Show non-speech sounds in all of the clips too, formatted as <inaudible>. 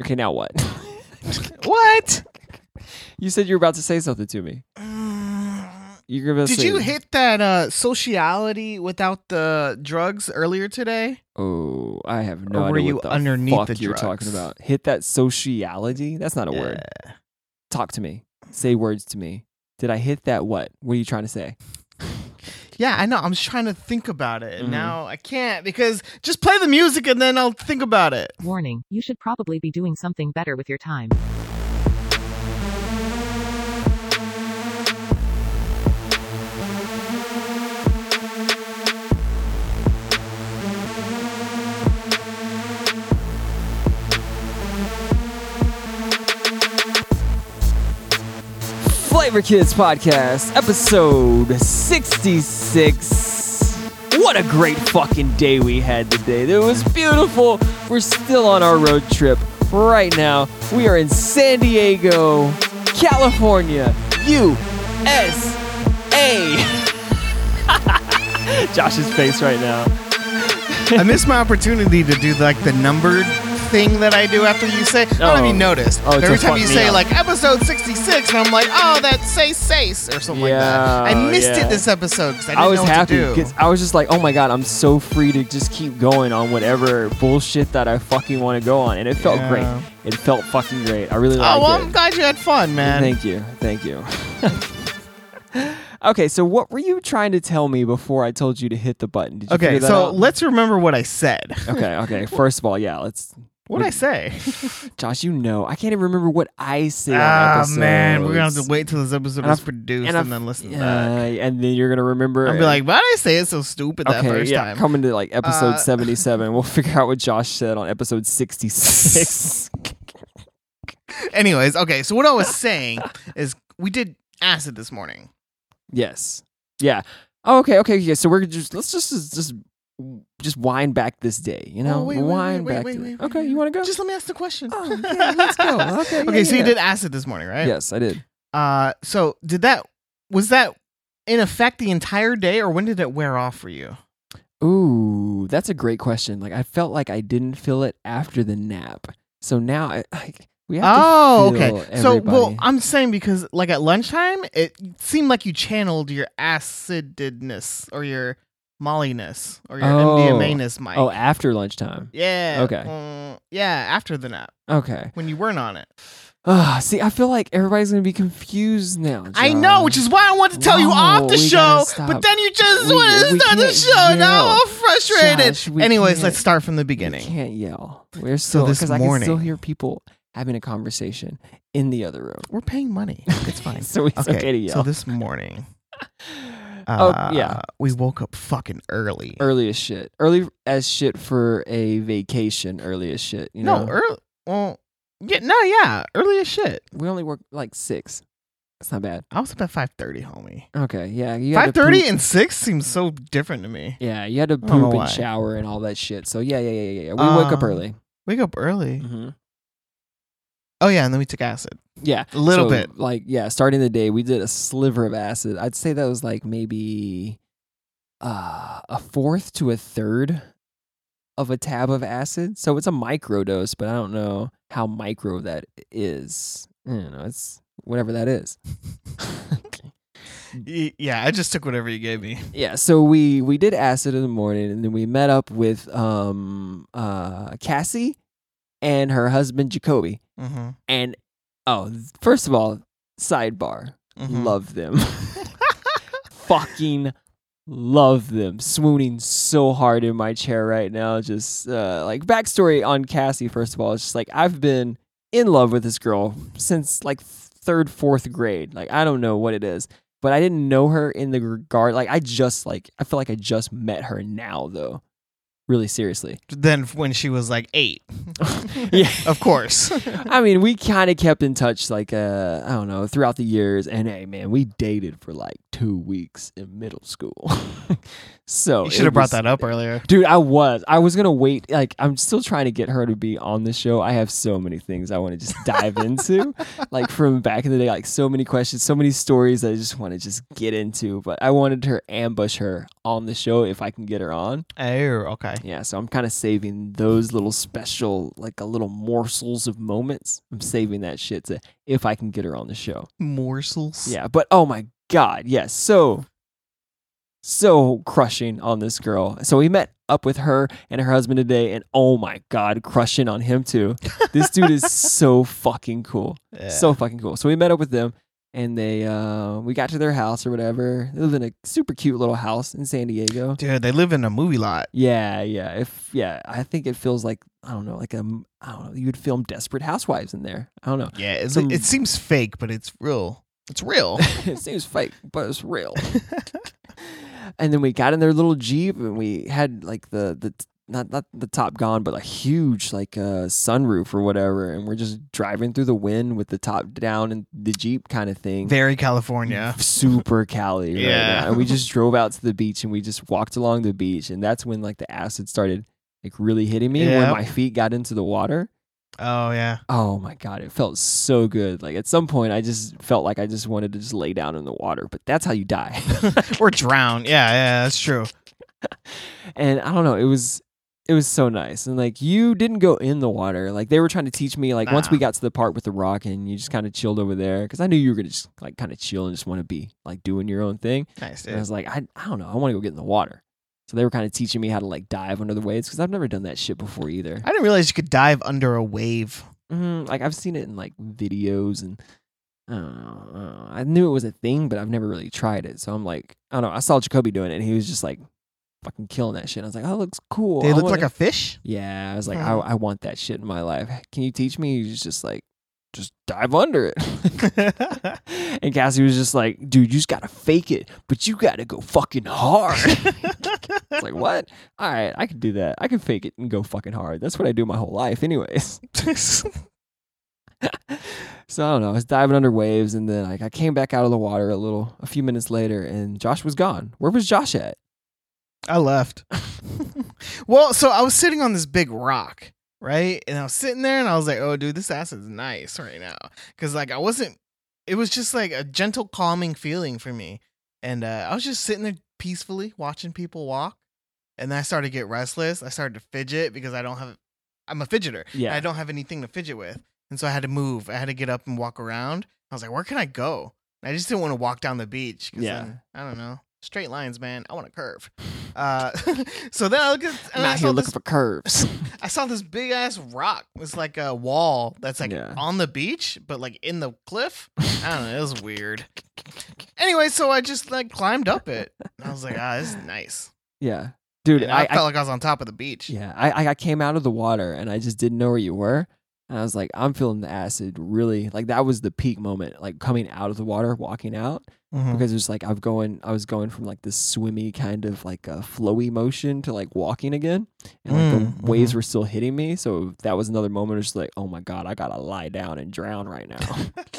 Okay, now what? <laughs> What? you said you were about to say something to me. <sighs> You're about to Did say, you hit that uh sociality without the drugs earlier today? Oh, I have no Or were idea you what the underneath fuck the you're talking drugs? about. Hit that sociality? That's not a word. Talk to me. Say words to me. Did I hit that what? What are you trying to say? Yeah, I know. I'm just trying to think about it. and Mhm. Now I can't because just play the music and then I'll think about it. Warning, you should probably be doing something better with your time. Flavor Kids Podcast, episode 66. What a great fucking day we had today. It was beautiful. We're still on our road trip. Right now, we are in San Diego, California, USA. <laughs> Josh's face right now. I missed my opportunity to do like the numbered thing that I do after you say. I don't know if Oh. you noticed. Oh, to oh, Every time fuck you me say up. like episode 66, and I'm like, oh, that's say sace or something like that. I Yeah, missed yeah. it this episode because I didn't I was know what happy to do. because I was just like, oh my god, I'm so free to just keep going on whatever bullshit that I fucking want to go on, and it felt Yeah. great. It felt fucking great. I really Oh, liked well, it. I'm glad you had fun, man. Thank you, thank you. <laughs> okay, so what were you trying to tell me before I told you to hit the button? Did you okay, figure that so out? let's remember what I said. okay, okay. <laughs> First of all, yeah, let's. What did I say? <laughs> Josh, you know, I can't even remember what I said. Ah, episodes. man, we're gonna have to wait till this episode And is I've- produced and and, then listen Yeah, back. and then you're gonna remember. I'll be like, why did I say it so stupid that okay, first yeah, time? coming to like episode Uh, 77, we'll <laughs> figure out what Josh said on episode 66. Anyways, okay, so what I was saying is we did acid this morning. yes, yeah. Oh, okay, okay, yeah. So we're just let's just just just, wind back this day, you know, Oh, wait, wait, wait, wind wait, back. wait, to- wait, wait, okay, you want to go? Just let me ask the question. Oh, <laughs> yeah, let's go. Okay, okay, yeah, so you did acid this morning, right? Yes, I did. Uh, so did that was that in effect the entire day, or when did it wear off for you? Ooh, that's a great question. Like I felt like I didn't feel it after the nap, so now I <laughs> like we have Oh, okay. So, well. I'm saying because, like, at lunchtime, it seemed like you channeled your acidness or your molliness or your Oh. MDMA-ness, Mike. oh, after lunchtime. yeah. okay. mm, yeah, after the nap Okay. when you weren't on it. Ah, <sighs> see, I feel like everybody's gonna be confused now. I know, which is why I wanted to tell you off the show, but then you just We- want to start the show. Now. I'm frustrated. Josh, Anyways, let's start from the We beginning. can't yell. We're still this because I can still hear people having a conversation in the other room. We're paying money. It's fine. <laughs> so it's okay, to yell. so this morning, oh uh, yeah, we woke up fucking early. early as shit. Early as shit for a vacation. Early as shit. You know, no, early. Well, yeah, no, yeah, early as shit. we only work like six. That's not bad. I was up at five thirty, homie. Okay, yeah, Five thirty and six seems so different to me. Yeah, you had to poop why. and shower and all that shit. So yeah, yeah, yeah, yeah. We woke up Um, early. Wake up early. hmm Oh yeah, and then we took acid. Yeah, A little So, bit. Like yeah, starting the day, we did a sliver of acid. I'd say that was like maybe uh, a fourth to a third of a tab of acid. So it's a micro dose, but I don't know how micro that is. You know, it's whatever that is. <laughs> Yeah, I just took whatever you gave me. yeah, so we we did acid in the morning, and then we met up with um uh Cassie and her husband Jacoby. Mm-hmm. And oh, first of all, sidebar. Mhm. Love them. <laughs> Fucking love them. Swooning so hard in my chair right now. Just uh, like backstory on Cassie, first of all, it's just like I've been in love with this girl since like third, fourth grade. Like I don't know what it is. But I didn't know her in the regard like I just like I feel like I just met her now though. Really seriously. Then when she was like eight, <laughs> <laughs> Yeah. of course. <laughs> I mean, we kind of kept in touch, like uh, I don't know, throughout the years. And hey, man, we dated for like two weeks in middle school. So you should have brought was- that up earlier. dude. I was, I was gonna wait. Like, I'm still trying to get her to be on the show. I have so many things I want to just dive into, <laughs> like from back in the day, like so many questions, so many stories I just want to just get into. But I wanted her ambush her on the show if I can get her on. Oh, okay. Yeah, so I'm kind of saving those little special like a little morsels of moments. I'm saving that shit to if I can get her on the show. Morsels. Yeah, but oh my god, yes, so so crushing on this girl. So we met up with her and her husband today, and oh my god, crushing on him too. <laughs> This dude is so fucking cool, Yeah. so fucking cool. So we met up with them, and they uh we got to their house or whatever. They live in a super cute little house in San Diego. dude, they live in a movie lot. Yeah, yeah. If yeah, I think it feels like I don't know, like a I don't know. You would film Desperate Housewives in there. I don't know. Yeah, it's, Some- it seems fake, but it's real. It's real. <laughs> it seems fake, but it's real. <laughs> and then we got in their little jeep, and we had like the the not not the top gone, but a huge like uh, sunroof or whatever, and we're just driving through the wind with the top down and the jeep kind of thing. Very California. Super Cali, right Yeah. now. And we just drove out to the beach, and we just walked along the beach, and that's when like the acid started like really hitting me when my feet got into the water. Oh yeah. Oh my god, it felt so good. Like at some point, I just felt like I just wanted to just lay down in the water. But that's how you die. <laughs> <laughs> or drown. Yeah, yeah, that's true. <laughs> and I don't know, it was it was so nice. And like you didn't go in the water. Like they were trying to teach me. Like once we got to the part with the rock, and you just kind of chilled over there because I knew you were gonna just like kind of chill and just want to be like doing your own thing. Nice, And I was like, I I don't know, I want to go get in the water. So they were kind of teaching me how to like dive under the waves because I've never done that shit before either. I didn't realize you could dive under a wave. hmm Like I've seen it in like videos and I don't know, I don't know. I knew it was a thing, but I've never really tried it. So I'm like, I don't know. I saw Jacoby doing it, and he was just like fucking killing that shit. I was like, oh, it looks cool. They I look wanna- like a fish. yeah. I was like, Hmm. I, I want that shit in my life. Can you teach me? He's just like, just dive under it. <laughs> and Cassie was just like, dude, you just gotta fake it, but you gotta go fucking hard. <laughs> it's like, what? All right, I can do that. I can fake it and go fucking hard. That's what I do my whole life, anyways. <laughs> So I don't know. I was diving under waves, and then like I came back out of the water a little, a few minutes later, and Josh was gone. Where was Josh at? I left. well, so I was sitting on this big rock, right? And I was sitting there and I was like, oh, dude, this acid's nice right now. Cause like I wasn't, it was just like a gentle, calming feeling for me. And uh, I was just sitting there peacefully watching people walk. And then I started to get restless. I started to fidget because I don't have, I'm a fidgeter. Yeah. I don't have anything to fidget with. And so I had to move. I had to get up and walk around. I was like, where can I go? I just didn't want to walk down the beach. Yeah. then, I don't know. Straight lines, man. I want to curve. Uh, <laughs> so then I look at, I'm and I out saw here this looking for curves. <laughs> I saw this big ass rock. It's like a wall that's like Yeah. on the beach, but like in the cliff. I don't know. It was weird. Anyway, so I just like climbed up it. And I was like, ah, this is nice. yeah, dude. I, I, felt I like I was on top of the beach. yeah, I I came out of the water, and I just didn't know where you were. And I was like, I'm feeling the acid really. Like that was the peak moment, like coming out of the water, walking out. Mhm. because it was like I've going I was going from like this swimmy kind of like a flowy motion to like walking again and like Mm, the waves were still hitting me so that was another moment just like oh my god I gotta lie down and drown right now <laughs>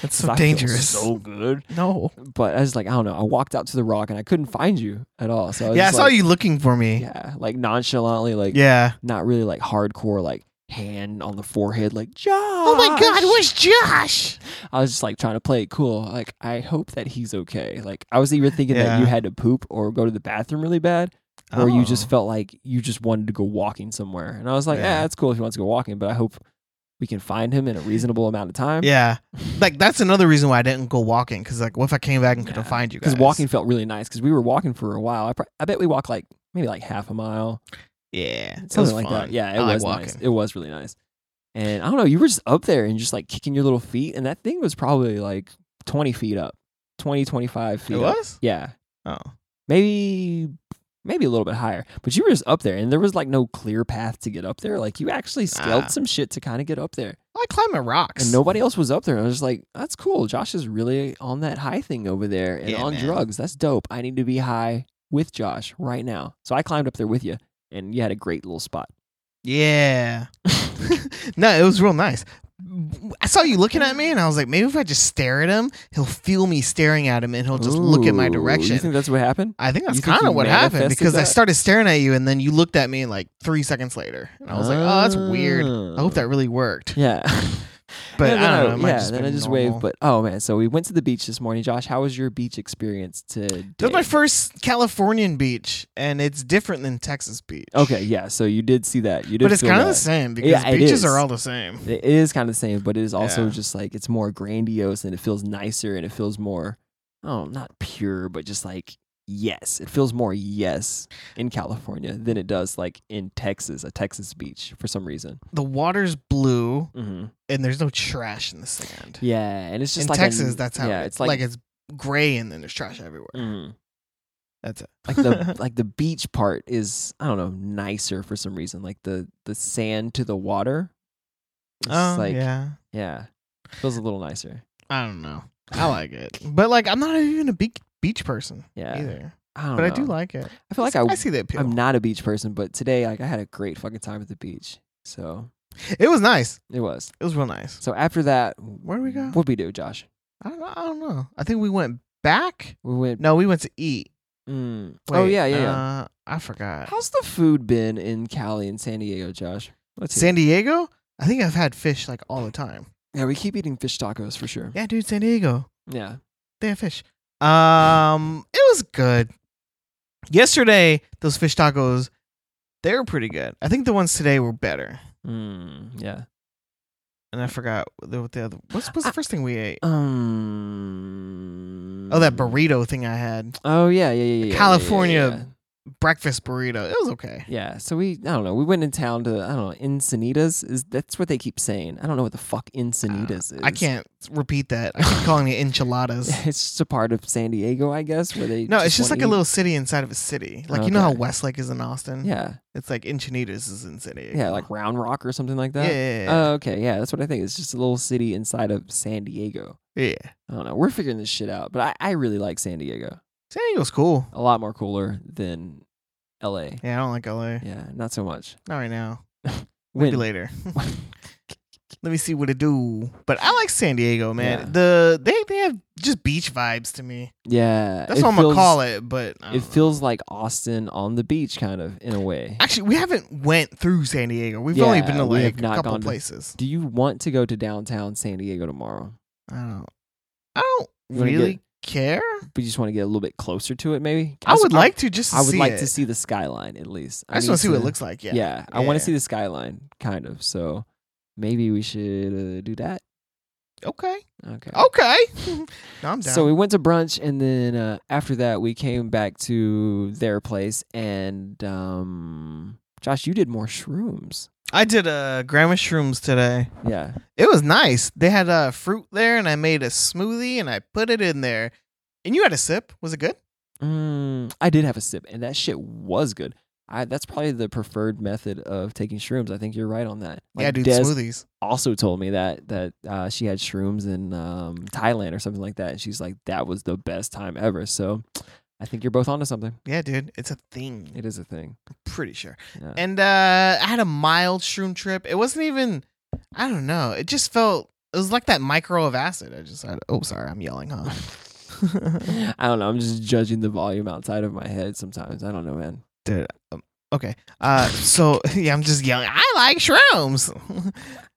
That's <laughs> so dangerous. so good no. but I was like I don't know I walked out to the rock and I couldn't find you at all so I was Yeah, I saw like- you looking for me. yeah like nonchalantly like Yeah. not really like hardcore like hand on the forehead like Josh Oh my God, where's Josh? I was just like trying to play it cool. Like, I hope that he's okay. Like, I was even thinking that you had to poop or go to the bathroom really bad, or you just Oh. felt like you just wanted to go walking somewhere. And I was like, yeah, Yeah. that's cool if he wants to go walking, but I hope we can find him in a reasonable amount of time. Yeah. <laughs> Like that's another reason why I didn't go walking. Because like, what if I came back and couldn't Yeah. find you guys? Because walking felt really nice because we were walking for a while. I, pr- I bet we walked like maybe like half a mile, Yeah. Something like fun. that. Yeah, it I like was walking. nice. It was really nice. And I don't know, you were just up there and just like kicking your little feet, and that thing was probably like 20 feet up, 20, 25 feet It up. was? Yeah. Oh. maybe maybe a little bit higher but you were just up there and there was like no clear path to get up there like you actually scaled Ah. some shit to kind of get up there I climb at rocks. and nobody else was up there and i was just like that's cool josh is really on that high thing over there and Yeah, on man. drugs that's dope i need to be high with josh right now so i climbed up there with you and you had a great little spot Yeah. <laughs> no, it was real nice. I saw you looking at me, and I was like, maybe if I just stare at him, he'll feel me staring at him, and he'll just look at my direction. you think that's what happened I think that's kind of what happened because I started staring at you, and then you looked at me like three seconds later, and I was like, oh, that's weird. I hope that oh. really worked. yeah <laughs> <laughs> But And I don't know. Yeah, just then I just normal. waved. But oh man, so we went to the beach this morning. Josh, how was your beach experience today? That was my first Californian beach, and it's different than Texas beach. Okay, yeah. So you did see that. You did, but it's kind of the same because Yeah, beaches are all the same. It is kind of the same, but it is also Yeah. just like it's more grandiose and it feels nicer and it feels more, oh, not pure, but just like yes, it feels more yes in California than it does like in Texas, a Texas beach for some reason. The water's blue, Mm-hmm. and there's no trash in the sand. Yeah, and it's just in like a- Texas, that's how. yeah, it- it's like, it's gray, and then there's trash everywhere. mhm. That's it. like the <laughs> like the beach part is I don't know nicer for some reason. Like the the sand to the water. It's oh like yeah. yeah, feels a little nicer. I don't know. I like it, but like I'm not even a beach beach person Yeah, either. I don't But I do like it. I feel like I I see that appeal. I'm not a beach person, but today like I had a great fucking time at the beach. So It was nice. it was. It was real nice. So after that, Where did we go? What'd we do, Josh? I don't know. I don't know. I think we went back. We went. No, we went to eat. Mm, oh Wait, yeah, yeah, yeah. Uh, I forgot. How's the food been in Cali and San Diego, Josh? Let's hear. San Diego? I think I've had fish like all the time. yeah, we keep eating fish tacos for sure. Yeah, dude, San Diego. Yeah. They have fish. Um, it was good. Yesterday, those fish tacos, they were pretty good. I think the ones today were better. Mm, yeah. And I forgot what the, what the other. What's what's the first thing we ate? Um. Oh, that burrito thing I had, Oh yeah, yeah, yeah, yeah, yeah. yeah, California Yeah, breakfast burrito. It was okay. Yeah, so we I don't know. We went in town to I don't know Encinitas. Is that's what they keep saying? I don't know what the fuck Encinitas is. Uh, I can't repeat that. I keep calling it enchiladas. <laughs> It's just a part of San Diego, I guess, where they No, it's just like a little city inside of a city. Like you know how Westlake is in Austin. Yeah, It's like Enchinitas is in city. yeah, like Round Rock or something like yeah, that. yeah, yeah. Oh, okay, yeah, that's what I think. It's just a little city inside of San Diego. yeah. I don't know. We're figuring this shit out, but I, I really like San Diego. San Diego's cool. A lot more cooler than L.A. Yeah, I don't like LA. Yeah, not so much. Not right now. <laughs> Maybe later. <laughs> Let me see what it do. But I like San Diego, man. Yeah. The they they have just beach vibes to me. yeah, That's what I'm gonna call it. But It know. feels like Austin on the beach, kind of in a way. actually we haven't went through San Diego. We've only been to like a couple gone to- places. Do you want to go to downtown San Diego tomorrow? I don't. I don't really care. But you just want to get a little bit closer to it, maybe? I would like to just. I would like it. to see the skyline at least. I just want to see what it looks like. Yeah. Yeah, I want to see the skyline, kind of. So maybe we should uh, do that. Okay. Okay. Okay. <laughs> no, I'm down. So we went to brunch, and then uh, after that, we came back to their place. And um, Josh, you did more shrooms. I did uh, grandma shrooms today. Yeah. It was nice. They had uh, fruit there, and I made a smoothie, and I put it in there. And you had a sip. Was it good? Mm, I did have a sip, and that shit was good. I that's probably the preferred method of taking shrooms. I think you're right on that. yeah, Like, dude. Des Smoothies. also told me that that uh, she had shrooms in um, Thailand or something like that, and she's like, that was the best time ever. So I think you're both onto something. Yeah, dude. It's a thing. It is a thing. I'm Pretty sure. Yeah. And uh, I had a mild shroom trip. It wasn't even. I don't know. It just felt. It was like that micro of acid. I just had. Oh, sorry. I'm yelling, huh? <laughs> I don't know. I'm just judging the volume outside of my head sometimes. I don't know, man. Dude. Um, okay. Uh. So <laughs> yeah, I'm just yelling. I like shrooms. <laughs>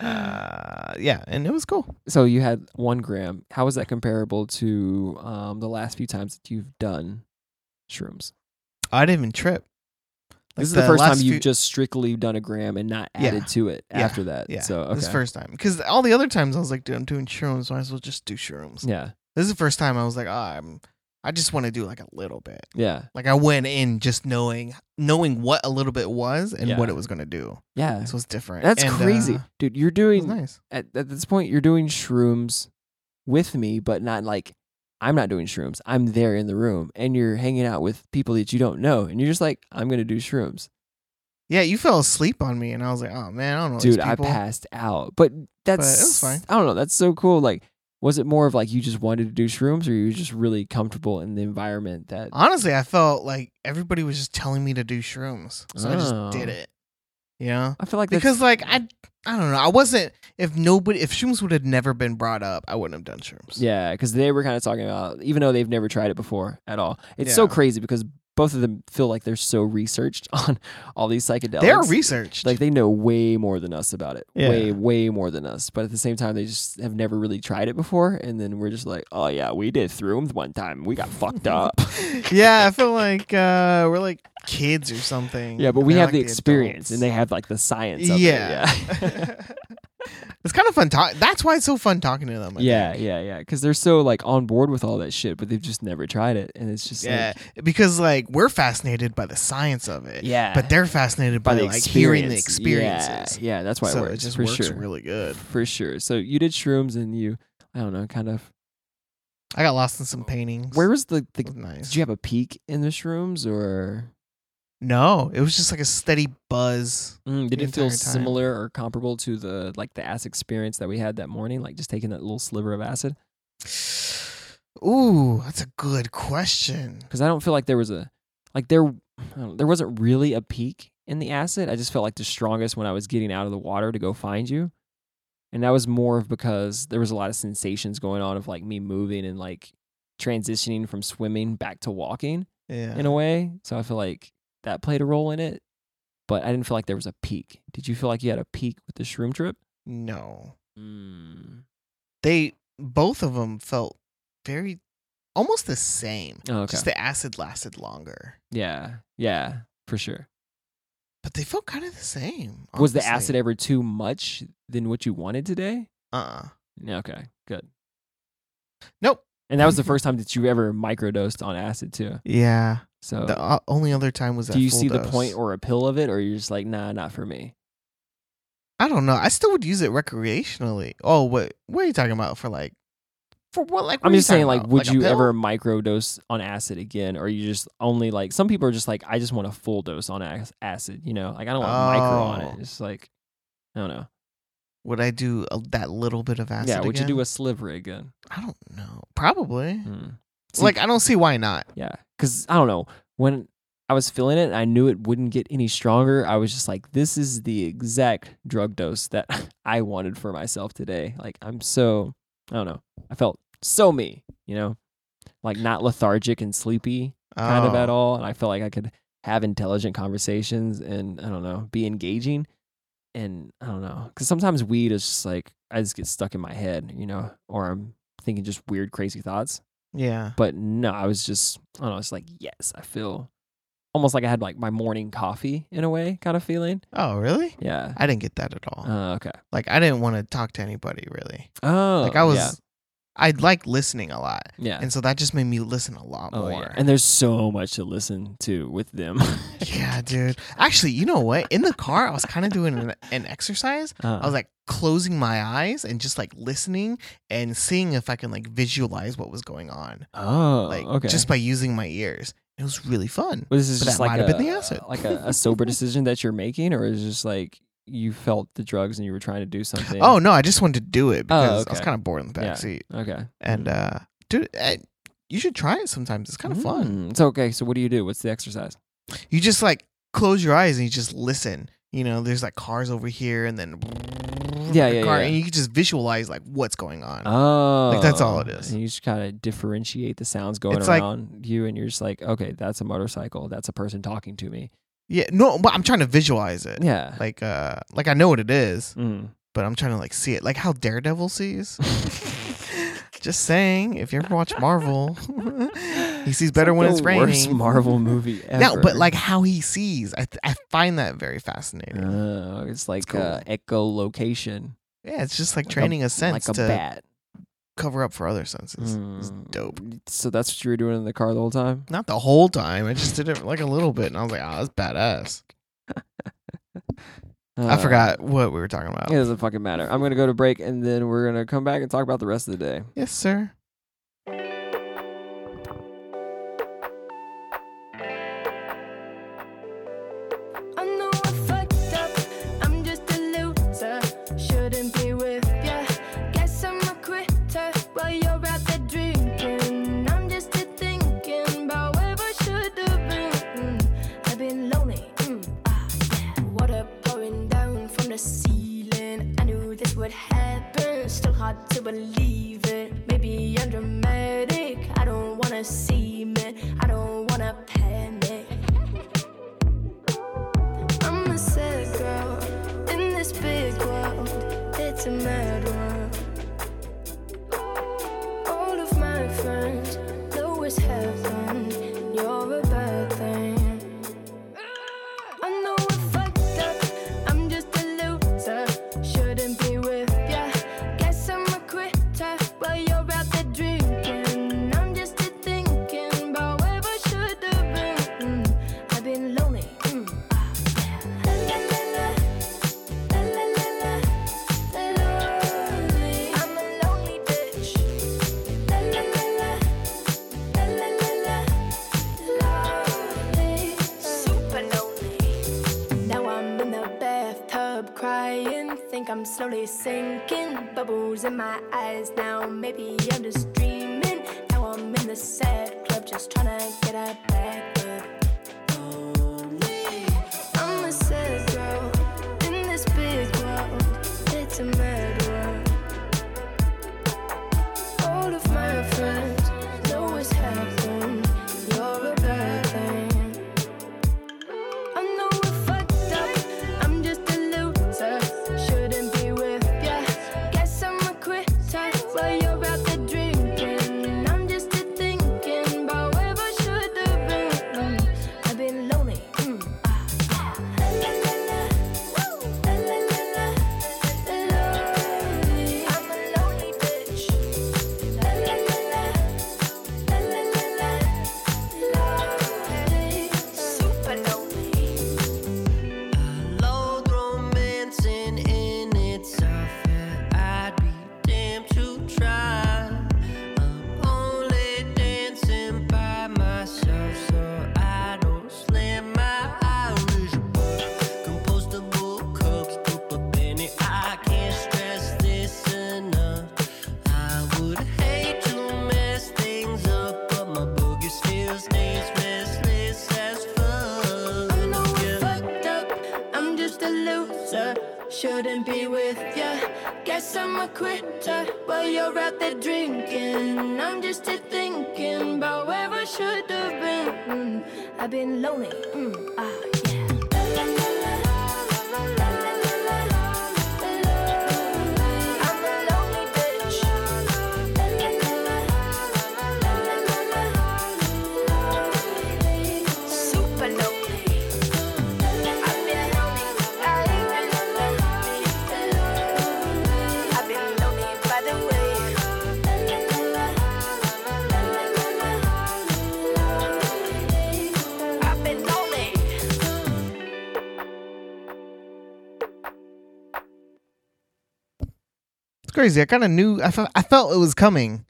uh. Yeah, and it was cool. So you had one gram. How is that comparable to um, the last few times that you've done shrooms? I didn't even trip. Like this is the, first time you've few- just strictly done a gram and not Yeah. added to it Yeah. after that. Yeah, So okay. this first time because all the other times I was like, dude, I'm doing shrooms. Might as well just do shrooms. yeah. This is the first time I was like, oh, I'm. I just want to do like a little bit. Yeah. Like I went in just knowing knowing what a little bit was and Yeah. what it was gonna do. Yeah. This was different. That's And, crazy. uh, Dude, you're doing nice. at, at this point you're doing shrooms with me, but not like I'm not doing shrooms. I'm there in the room and you're hanging out with people that you don't know and you're just like, I'm gonna do shrooms. Yeah, you fell asleep on me, and I was like, oh man, I don't know. Dude, I passed out. But that's was fine. I don't know, that's so cool. Like was it more of like you just wanted to do shrooms or you were just really comfortable in the environment that Honestly, I felt like everybody was just telling me to do shrooms, so I just did Oh. it. You know, I feel like because like I, I don't know. I wasn't. If nobody, if shrooms would have never been brought up, I wouldn't have done shrooms. Yeah, because they were kind of talking about, even though they've never tried it before at all. It's so crazy because both of them feel like they're so researched <laughs> on all these psychedelics. They're researched. like they know way more than us about it. Yeah. Way, way more than us. But at the same time, they just have never really tried it before. And then we're just like, oh yeah, we did throoms one time. We got fucked up. <laughs> yeah, I feel like uh, we're like kids or something. yeah, but we have like the experience, adults. and they have like the science. Of yeah. It. Yeah. <laughs> it's kind of fun talk. That's why it's so fun talking to them. I yeah, think. yeah, yeah. Because they're so like on board with all that shit, but they've just never tried it, and it's just Yeah, like, because like we're fascinated by the science of it. yeah. But they're fascinated by, by the like hearing the experience. experiences. Yeah, yeah, that's why so it works. it just for works sure. really good. for sure. So you did shrooms, and you, I don't know, kind of. I got lost in some paintings. Where was the, the was nice. Did you have a peak in the shrooms, or no, it was just like a steady buzz. mm, did it feel time. similar or comparable to the like the acid experience that we had that morning? Like just taking that little sliver of acid? Ooh, that's a good question. Because I don't feel like there was a like there know, there wasn't really a peak in the acid. I just felt like the strongest when I was getting out of the water to go find you. And that was more of because there was a lot of sensations going on of like me moving and like transitioning from swimming back to walking. Yeah. in a way. So I feel like that played a role in it. But I didn't feel like there was a peak. Did you feel like you had a peak with the shroom trip? no. Mm. They both of them felt very almost the same. Oh, okay. Just the acid lasted longer. yeah. Yeah. For sure. But they felt kind of the same. Was the acid ever too much than what you wanted today? Uh-uh. Yeah, okay. Good. Nope. And that was the <laughs> first time that you ever microdosed on acid too. Yeah. So The uh, only other time was that do you see the point or appeal of it or you're just like, nah, not for me? I don't know. I still would use it recreationally. Oh, what? What are you talking about? For like, for what? Like, what I'm just saying, like, about? would a you ever microdose on acid again, or you just only like some people are just like, I just want a full dose on acid, you know, like I don't want micro on it. Oh. It's like, I don't know. Would I do a, that little bit of acid? yeah, would you do a sliver again? I don't know. Probably. Hmm. See, like, I don't see why not. yeah, because I don't know when I was feeling it, and I knew it wouldn't get any stronger. I was just like, this is the exact drug dose that <laughs> I wanted for myself today. Like, I'm so, I don't know, I felt so me, you know, like not lethargic and sleepy. kind of at Oh. all. And I felt like I could have intelligent conversations and I don't know, be engaging. And I don't know, because sometimes weed is just like I just get stuck in my head, you know, or I'm thinking just weird, crazy thoughts. Yeah. But no, I was just I don't know. It's like yes, I feel almost like I had like my morning coffee in a way, kind of feeling. Oh, really? Yeah. I didn't get that at all. Uh, okay. like, I didn't want to talk to anybody really. Oh, like, I was, yeah. I like listening a lot, yeah. and so that just made me listen a lot Oh more. yeah, and there's so much to listen to with them. <laughs> yeah, dude. Actually, you know what? In the car, I was kind of doing an, an exercise. Uh, I was like closing my eyes and just like listening and seeing if I can like visualize what was going on, oh, like okay. just by using my ears. It was really fun. Well, this is But just that like might a, have been the acid. like a, a sober decision that you're making, or is it just like you felt the drugs and you were trying to do something? Oh no, I just wanted to do it because I was kind of bored in the back Yeah. seat. okay, And uh, dude, eh, you should try it sometimes. It's kind of fun. Mm, It's okay. So what do you do? What's the exercise? You just like close your eyes and you just listen. You know, there's like cars over here, and then <laughs> Yeah, yeah, car, yeah. and you can just visualize like what's going on. Oh, like that's all it is. And you just kind of differentiate the sounds going It's like- around you, and you're just like, okay, that's a motorcycle. That's a person talking to me. Yeah, no, but I'm trying to visualize it. Yeah. Like, uh, like I know what it is, Mm. but I'm trying to like see it, like how Daredevil sees. <laughs> Just saying, if you ever watch Marvel, <laughs> he sees better like when it's Worst raining. Marvel movie ever. <laughs> No, but like how he sees, I I find that very fascinating. Oh, it's like cool. uh, echolocation. yeah, it's just like Like a- training a, sense like a to bat. Cover up for other senses. It's Mm. dope. So that's what you were doing in the car the whole time. Not the whole time. I just did it like a little bit, and I was like, "Oh, that's badass." <laughs> I Uh, forgot what we were talking about. It doesn't fucking matter. I'm gonna go to break and then we're gonna come back and talk about the rest of the day. Yes, sir. Believe it. Maybe I'm dramatic. I don't wanna seem it. I don't wanna panic. I'm a sad girl in this big world. It's a mad Sinking. Bubbles in my eyes now. Maybe I'm just dreaming. Now I'm in the sad club just trying to get up. Crazy. I kind of knew. I felt. I felt it was coming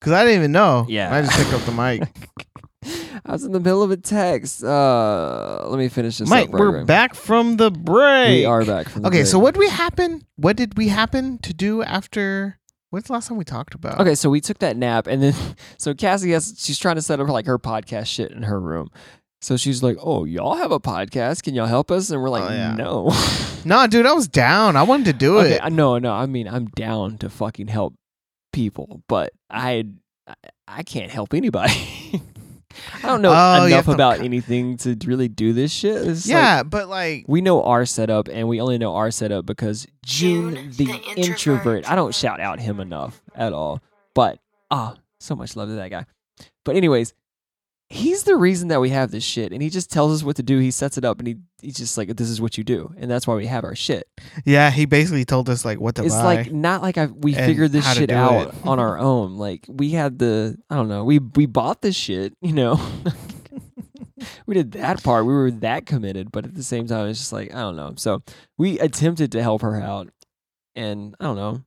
because I didn't even know. Yeah. I just picked up the mic. <laughs> I was in the middle of a text. Uh, let me finish this. Mike, up, we're Gregory. back from the break. We are back from the break. Okay, break. so what did we happen? What did we happen to do after? What's the last time we talked about? Okay, so we took that nap, and then <laughs> so Cassie has she's trying to set up like her podcast shit in her room. So she's like, "Oh, y'all have a podcast? Can y'all help us?" And we're like, Oh, yeah. "No." <laughs> No, dude, I was down. I wanted to do okay, it. No, no. I mean, I'm down to fucking help people, but I I, I can't help anybody. <laughs> I don't know Oh, you enough have to- about anything to really do this shit. It's like- yeah, but like, we know our setup, and we only know our setup because June, June, the, the introvert. introvert. I don't shout out him enough at all. But ah, so much love to that guy. But anyways, he's the reason that we have this shit, and he just tells us what to do. He sets it up, and he he's just like, "This is what you do," and that's why we have our shit. yeah, he basically told us like what to it's buy. like not like I we figured this shit out on our <laughs> own. Like we had the I don't know we we bought this shit, you know. <laughs> we did that part. We were that committed, but at the same time, it's just like I don't know. So we attempted to help her out, and I don't know.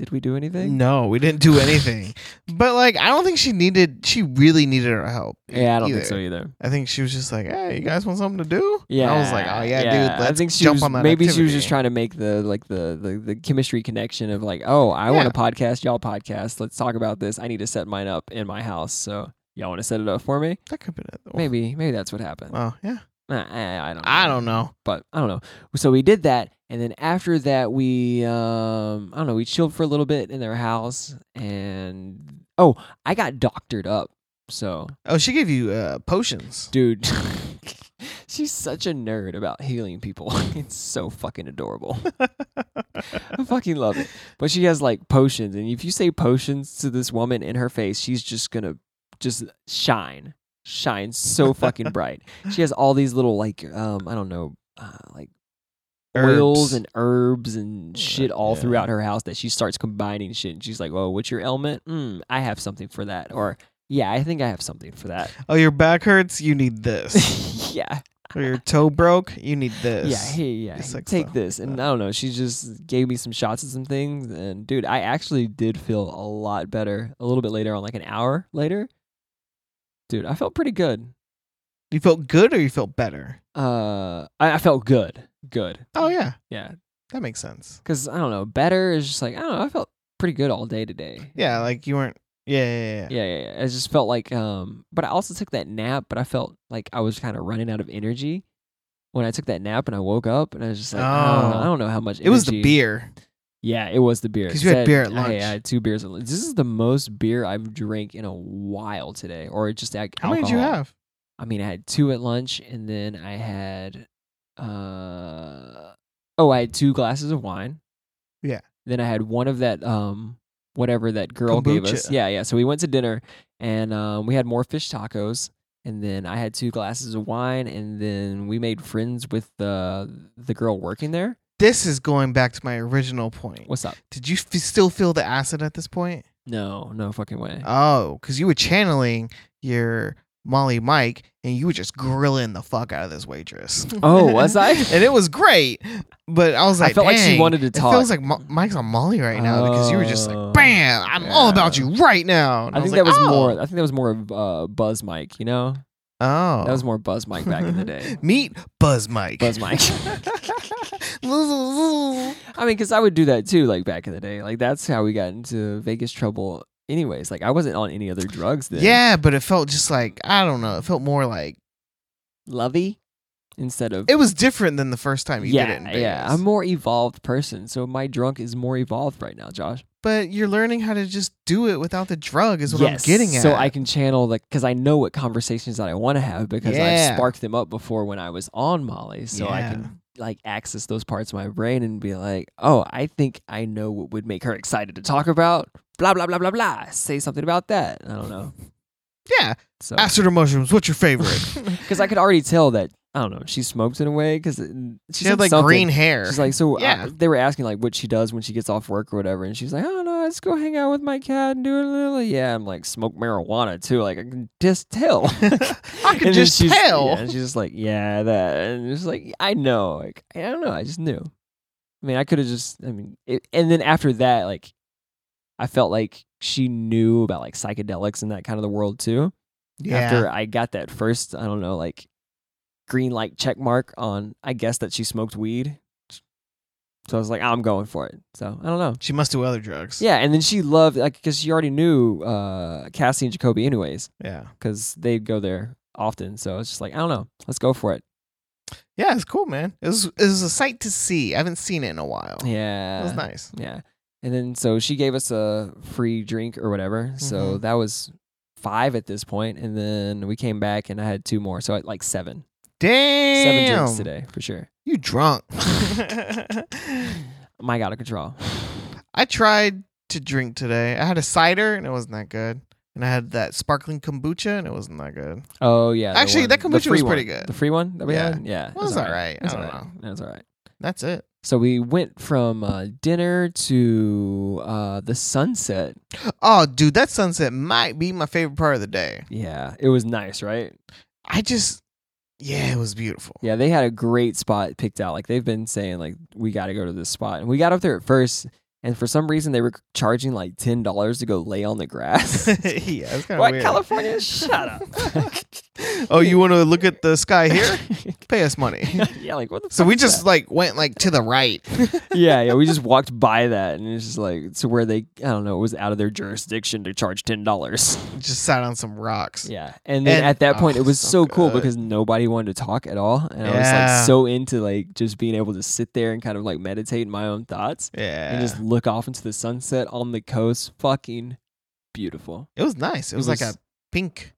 Did we do anything? no, we didn't do anything. <laughs> but like, I don't think she needed. She really needed our help. Yeah, I don't either. think so either. I think she was just like, "Hey, you guys want something to do?" And Yeah, I was like, "Oh yeah, dude, let's I think she jump was, on that." maybe she was just trying to make the like the the, the chemistry connection of like, oh, I want a podcast, y'all podcast. Let's talk about this. I need to set mine up in my house, so y'all want to set it up for me? That could be it. Maybe maybe that's what happened. Oh yeah. I, I, I don't. Know. I don't know. but I don't know. So we did that, and then after that, we um, I don't know. We chilled for a little bit in their house, and oh, I got doctored up. So, Oh, she gave you uh, potions. dude, <laughs> she's such a nerd about healing people. <laughs> it's so fucking adorable. I fucking love it. But she has like potions, and if you say potions to this woman in her face, she's just gonna just shine, shine so fucking bright. She has all these little like um, I don't know, uh, like oils and herbs and shit all yeah. throughout her house that she starts combining shit. And she's like, "Oh, what's your ailment? Mm, I have something for that." Or, "Yeah, I think I have something for that." Oh, your back hurts. You need this. <laughs> yeah, or your toe broke. You need this. yeah, hey, yeah. Like take this, and. I don't know. She just gave me some shots of some things, and dude, I actually did feel a lot better. A little bit later on, like an hour later, dude, I felt pretty good. You felt good or you felt better? Uh, I, I felt good, good. Oh yeah, Yeah, that makes sense. because I don't know. Better is just like I don't know. I felt pretty good all day today. Yeah, like you weren't. Yeah, yeah, yeah. Yeah, yeah, yeah. I just felt like, um, but I also took that nap, but I felt like I was kind of running out of energy when I took that nap and I woke up and I was just like, I, don't know, Oh. I don't know how much. It was the beer. Yeah, it was the beer. Because you had beer at I- lunch. I had two beers at lunch. This is the most beer I've drank in a while today, or just like How many did you have? I mean, I had two at lunch, and then I had, uh, oh, I had two glasses of wine. Yeah. Then I had one of that, um, whatever that girl gave us. Yeah, yeah. So we went to dinner, and um, we had more fish tacos, and then I had two glasses of wine, and then we made friends with the the girl working there. This is going back to my original point. What's up? Did you f- still feel the acid at this point? No, no fucking way. Oh, because you were channeling your Molly Mike, and you were just grilling the fuck out of this waitress. <laughs> Oh, was I? <laughs> and it was great, but I was like, I felt like she wanted to talk. It feels like Mo- Mike's on Molly right now because you were just Oh, like, "Bam! I'm all about you right now." And I was think that like, was "Oh." more. I think that was more of uh, Buzz Mike. You know, Oh, that was more Buzz Mike back in the <laughs> day. Meet Buzz Mike. Buzz Mike. <laughs> I mean, because I would do that too, like back in the day. Like that's how we got into Vegas trouble. Anyways, like I wasn't on any other drugs then. yeah, but it felt just like I don't know. It felt more like lovey instead of it was different than the first time you yeah, did it. In Vegas. yeah. I'm a more evolved person, so my drunk is more evolved right now, Josh. But you're learning how to just do it without the drug. Is what yes, I'm getting at. so I can channel like because I know what conversations that I want to have because Yeah. I've sparked them up before when I was on Molly, so I can like access those parts of my brain and be like, oh, I think I know what would make her excited to talk about. Blah blah blah blah blah. Say something about that. I don't know. yeah, So acid or mushrooms. What's your favorite? <laughs> because I could already tell that I don't know. She smoked in a way because she had like green hair. She's like, so uh, Yeah. they were asking like what she does when she gets off work or whatever, and she's like, oh no, I just go hang out with my cat and do a little. Yeah, I'm like smoke marijuana too. Like I can just tell. <laughs> I <laughs> can just she's- tell. Yeah, and she's just like, yeah, that, and it's like, I know. Like I don't know. I just knew. I mean, I could have just. I mean, it, and then after that, like, I felt like she knew about like psychedelics and that kind of the world too yeah. after I got that first, I don't know, like green light check mark on, I guess that she smoked weed. So I was like, I'm going for it. So I don't know. she must do other drugs. Yeah, and then she loved like because she already knew uh, Cassie and Jacoby anyways Yeah. because they'd go there often. So it's just like I don't know, let's go for it. Yeah, it's cool, man. It was it was a sight to see. I haven't seen it in a while. Yeah, It was nice. Yeah, and then so she gave us a free drink or whatever. So Mhm. that was five at this point, and then we came back and I had two more. So at like seven, Damn. seven drinks today for sure. You drunk. My out of control. I tried to drink today. I had a cider and it wasn't that good. And I had that sparkling kombucha and it wasn't that good. Oh yeah. Actually, one- that kombucha was one. pretty good. The free one that we Yeah. had. Yeah, It was it's alright. It's I don't alright. That's all right. That's it. So we went from uh, dinner to uh, the sunset. Oh, dude, that sunset might be my favorite part of the day. Yeah, it was nice, right? I just, yeah, it was beautiful. Yeah, they had a great spot picked out. Like they've been saying, like we got to go to this spot, and we got up there at first, and for some reason they were charging like ten dollars to go lay on the grass. <laughs> yeah, it's kind of weird. California? Shut up. <laughs> oh, you want to look at the sky here? <laughs> Pay us money. yeah, like what the So we just that? like went like to the right. yeah, yeah, we just walked by that and it's just like to where they I don't know, it was out of their jurisdiction to charge ten dollars. just sat on some rocks. Yeah. And then And- at that point oh, it was so so, cool because nobody wanted to talk at all. And I was like so into like just being able to sit there and kind of like meditate in my own thoughts Yeah. and just look off into the sunset on the coast. Fucking beautiful. it was nice. It, It was, like a pink,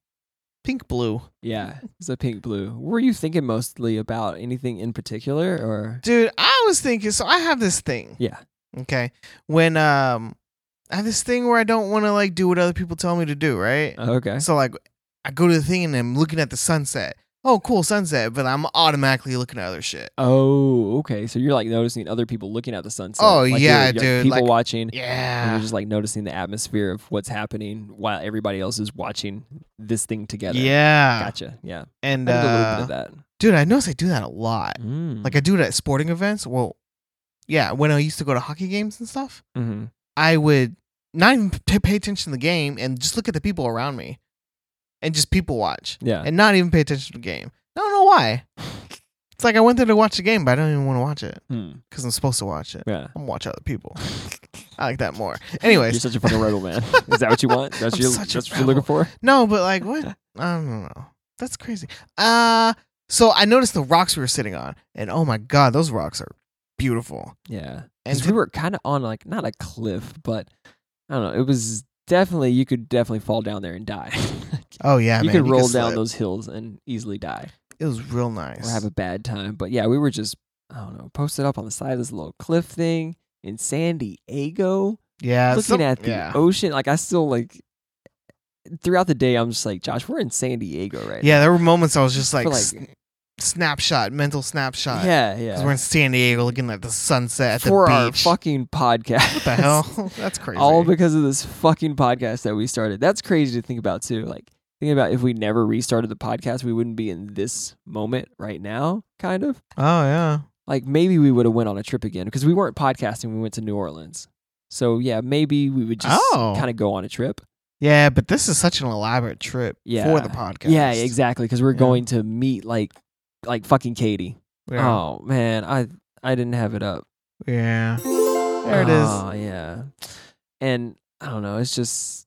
pink blue. Yeah. It's a pink blue. Were you thinking mostly about anything in particular or Dude, I was thinking. So I have this thing. Yeah. Okay. When um, I have this thing where I don't want to like do what other people tell me to do. Right. Okay. So like, I go to the thing and I'm looking at the sunset. Oh, cool sunset, but I'm automatically looking at other shit. Oh, okay. So you're like noticing other people looking at the sunset. Oh, Like, yeah, you're- you're dude, People like- watching. And Yeah. you're just like noticing the atmosphere of what's happening while everybody else is watching this thing together. Yeah. Gotcha. Yeah. And I did a little bit of that. dude, I notice I do that a lot. Mm. Like I do it at sporting events. Well, yeah, when I used to go to hockey games and stuff, hmm I would not even pay attention to the game and just look at the people around me, and just people watch Yeah. and not even pay attention to the game. I don't know why. <laughs> It's like I went there to watch the game, but I don't even want to watch it Hmm. because I'm supposed to watch it. Yeah. I'm watch other people. <laughs> I like that more. Anyways, you're such a fucking rebel, man. Is that what you want? <laughs> That's, you, that's what you're looking for? no, but like what? I don't know. That's crazy. Uh so I noticed the rocks we were sitting on, and oh my god, those rocks are beautiful. Yeah. And to- we were kind of on like, not a cliff, but I don't know. It was definitely, you could definitely fall down there and die. Oh yeah, you man, could roll down slip. those hills and easily die. It was real nice. or have a bad time. But yeah, we were just I don't know, posted up on the side of this little cliff thing in San Diego, yeah, looking some- at the yeah. ocean. Like I still like throughout the day, I'm just like, Josh, we're in San Diego right now. Yeah, there were moments I was just <laughs> like, snapshot, mental snapshot. yeah, yeah. Because we're in San Diego looking at the sunset at For the our fucking podcast. what the hell? <laughs> <laughs> That's crazy. All because of this fucking podcast that we started. That's crazy to think about too. Like thinking about if we never restarted the podcast, we wouldn't be in this moment right now, kind of. oh yeah. like maybe we would have went on a trip again because we weren't podcasting we went to new orleans so yeah maybe we would just Oh. kind of go on a trip Yeah, but this is such an elaborate trip Yeah. for the podcast. yeah exactly because we're Yeah. going to meet like like fucking katie Yeah. oh man i i didn't have it up Yeah. There it is. oh yeah and i don't know it's just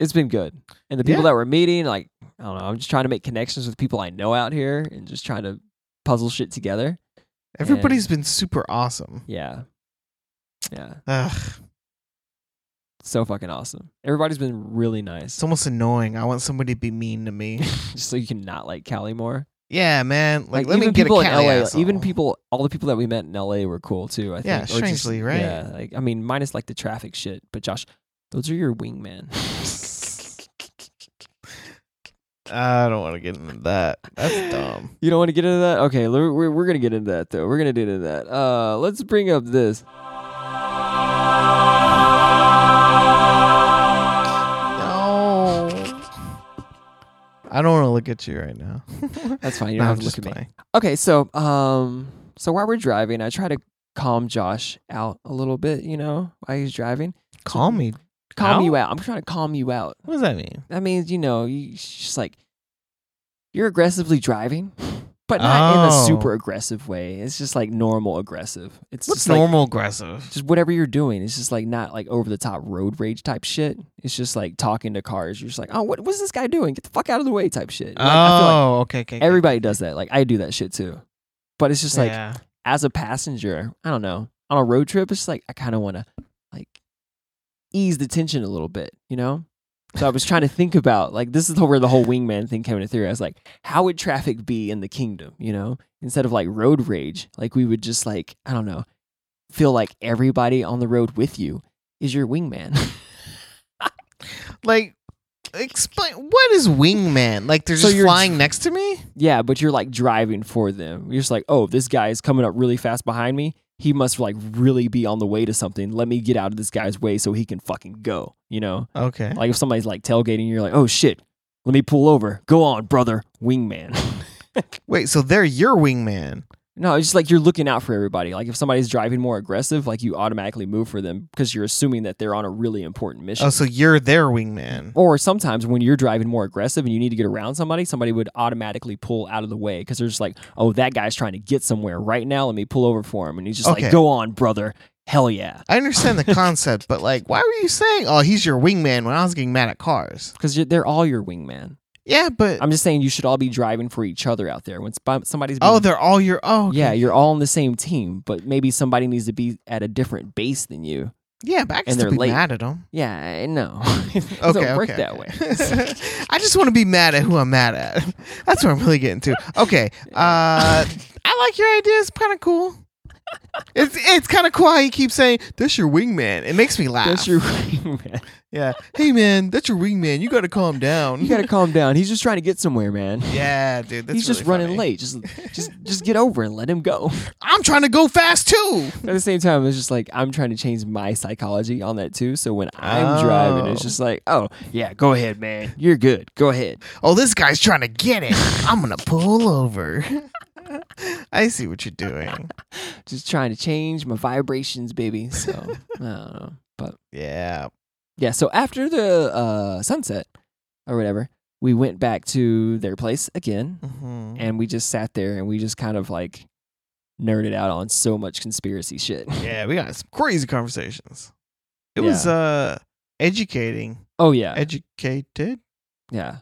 it's been good and the people Yeah. that we're meeting like i don't know i'm just trying to make connections with people i know out here and just trying to puzzle shit together Everybody's been super awesome. yeah yeah Ugh, so fucking awesome. Everybody's been really nice. it's almost annoying. I want somebody to be mean to me. <laughs> just so you can not like Cali more. yeah, man. Like, let me even get a people in Cali LA, asshole. even people, all the people that we met in LA were cool too. I think. Yeah, Or just- strangely, right? Yeah, like I mean, minus like the traffic shit. But Josh, those are your wingman. I don't want to get into that. That's dumb. <laughs> you don't want to get into that? Okay, we're we're, we're gonna get into that though. We're gonna get into that. Uh, let's bring up this. No. I don't want to look at you right now. <laughs> That's fine. You No, don't I'm have to look at me. Okay, so um, so while we're driving, I try to calm Josh out a little bit. You know, while he's driving, Call me. Calm Out? you out. I'm trying to calm you out. What does that mean? That means you know, you just like you're aggressively driving, <laughs> but not in a Oh. super aggressive way. It's just like normal aggressive. It's What's just like- normal aggressive? just whatever you're doing. It's just like not like over the top road rage type shit. It's just like talking to cars. You're just like, oh, what, what's this guy doing? Get the fuck out of the way type shit. Like, I feel like oh, okay, okay. okay. everybody does that. Like I do that shit too. But it's just like yeah. as a passenger, I don't know, on a road trip, it's just like I kind of want to ease the tension a little bit, you know? So I was trying to think about like this is where the whole wingman thing came into theory. I was like, how would traffic be in the kingdom, you know? Instead of like road rage, like we would just like, I don't know, feel like everybody on the road with you is your wingman. <laughs> like explain what is wingman? Like they're So just you're flying next to me? yeah, but you're like driving for them. You're just like, oh, this guy is coming up really fast behind me. He must like really be on the way to something. Let me get out of this guy's way so he can fucking go, you know? Okay. Like if somebody's like tailgating, you're like, oh shit, let me pull over. Go on, brother, wingman. <laughs> Wait, so they're your wingman. No, it's just like you're looking out for everybody. Like if somebody's driving more aggressive, like you automatically move for them because you're assuming that they're on a really important mission. Oh, so you're their wingman. or sometimes when you're driving more aggressive and you need to get around somebody, somebody would automatically pull out of the way because they're just like, oh, that guy's trying to get somewhere right now. Let me pull over for him. And he's just Okay. like, go on, brother. Hell yeah. I understand the <laughs> concept, but like, why were you saying, "Oh, he's your wingman"? When I was getting mad at cars. Because they're all your wingman. Yeah, but I'm just saying you should all be driving for each other out there. When somebody's being oh, they're all your. Oh, okay. Yeah, you're all on the same team, but maybe somebody needs to be at a different base than you. yeah, but I can and still they're be late. mad at them. Yeah, I know. <laughs> it <laughs> Okay, doesn't work okay. that way. <laughs> I just want to be mad at who I'm mad at. That's what I'm really getting to. Okay, uh, I like your idea. It's kind of cool. It's it's kind of cool how you keep saying that's your wingman. It makes me laugh. That's your wingman. yeah. Hey man, that's your wingman. You got to calm down. You gotta calm down. He's just trying to get somewhere, man. yeah, dude. That's He's just really running funny. late. Just, just, just get over and let him go. I'm trying to go fast too. At the same time, it's just like I'm trying to change my psychology on that too. So when I'm driving, it's Oh. just like, oh yeah, go ahead, man. You're good. Go ahead. Oh, this guy's trying to get it. I'm gonna pull over. <laughs> I see what you're doing. <laughs> Just trying to change my vibrations, baby. So I don't know, but <laughs> Yeah. yeah. So after the uh, sunset or whatever, we went back to their place again, Mhm. and we just sat there and we just kind of like nerded out on so much conspiracy shit. Yeah, we got some crazy conversations. It was uh educating. Oh yeah, Educated. yeah.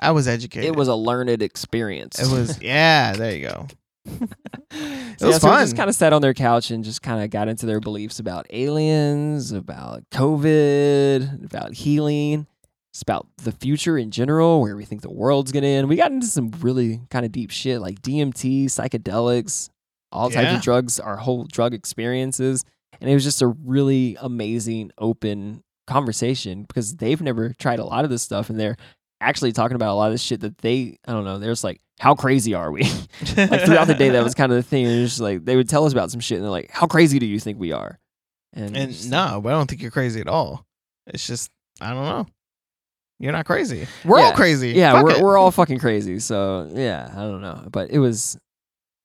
I was educated. It was a learned experience. It was. <laughs> Yeah. There you go. <laughs> it was fun. So we just kind of sat on their couch and just kind of got into their beliefs about aliens, about COVID, about healing, just about the future in general, where we think the world's gonna end. We got into some really kind of deep shit like DMT, psychedelics, all types Yeah. of drugs, our whole drug experiences, and it was just a really amazing, open conversation because they've never tried a lot of this stuff, and they're actually talking about a lot of this shit that they, I don't know, they're just like, how crazy are we? <laughs> like throughout the day that was <laughs> kind of the thing and it's just like they would tell us about some shit and they're like how crazy do you think we are and, And no, but I don't think you're crazy at all. It's just I don't know. You're not crazy. We're all crazy. yeah Fuck we're, it. we're all fucking crazy so yeah i don't know but it was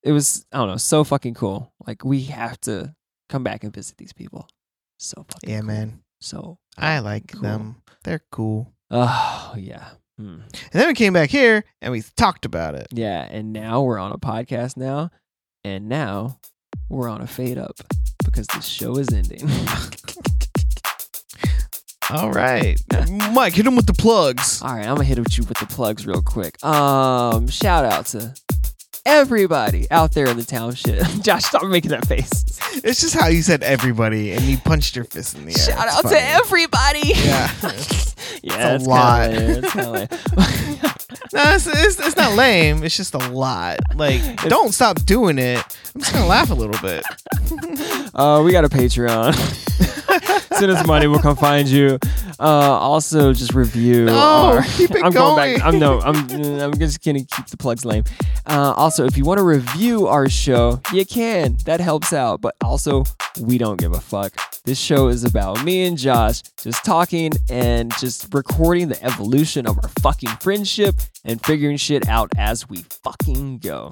it was i don't know so fucking cool like we have to come back and visit these people so fucking Yeah, cool. man. so I like Cool. them. They're cool. oh yeah Hmm. And then we came back here and we talked about it. yeah and now we're on a podcast now and now we're on a fade up because the show is ending <laughs> All right. <laughs> Mike, hit him with the plugs. All right, I'm gonna hit you with the plugs real quick. Um, shout out to everybody out there in the township. <laughs> Josh, stop making that face. It's just how you said everybody and you punched your fist in the air. shout It's out funny. to everybody. Yeah. <laughs> yeah, a it's lot. Lame. It's lame. <laughs> No, it's, it's, it's not lame. It's just a lot. Like, don't stop doing it. I'm just gonna laugh a little bit. uh, we got a Patreon. <laughs> Send us money, we'll come find you. Uh, also, just review. No, our- <laughs> keep it I'm going back. I'm no. I'm. I'm just gonna keep the plugs lame. Uh, also, if you want to review our show, you can. That helps out. But also, we don't give a fuck. This show is about me and Josh just talking and just recording the evolution of our fucking friendship and figuring shit out as we fucking go.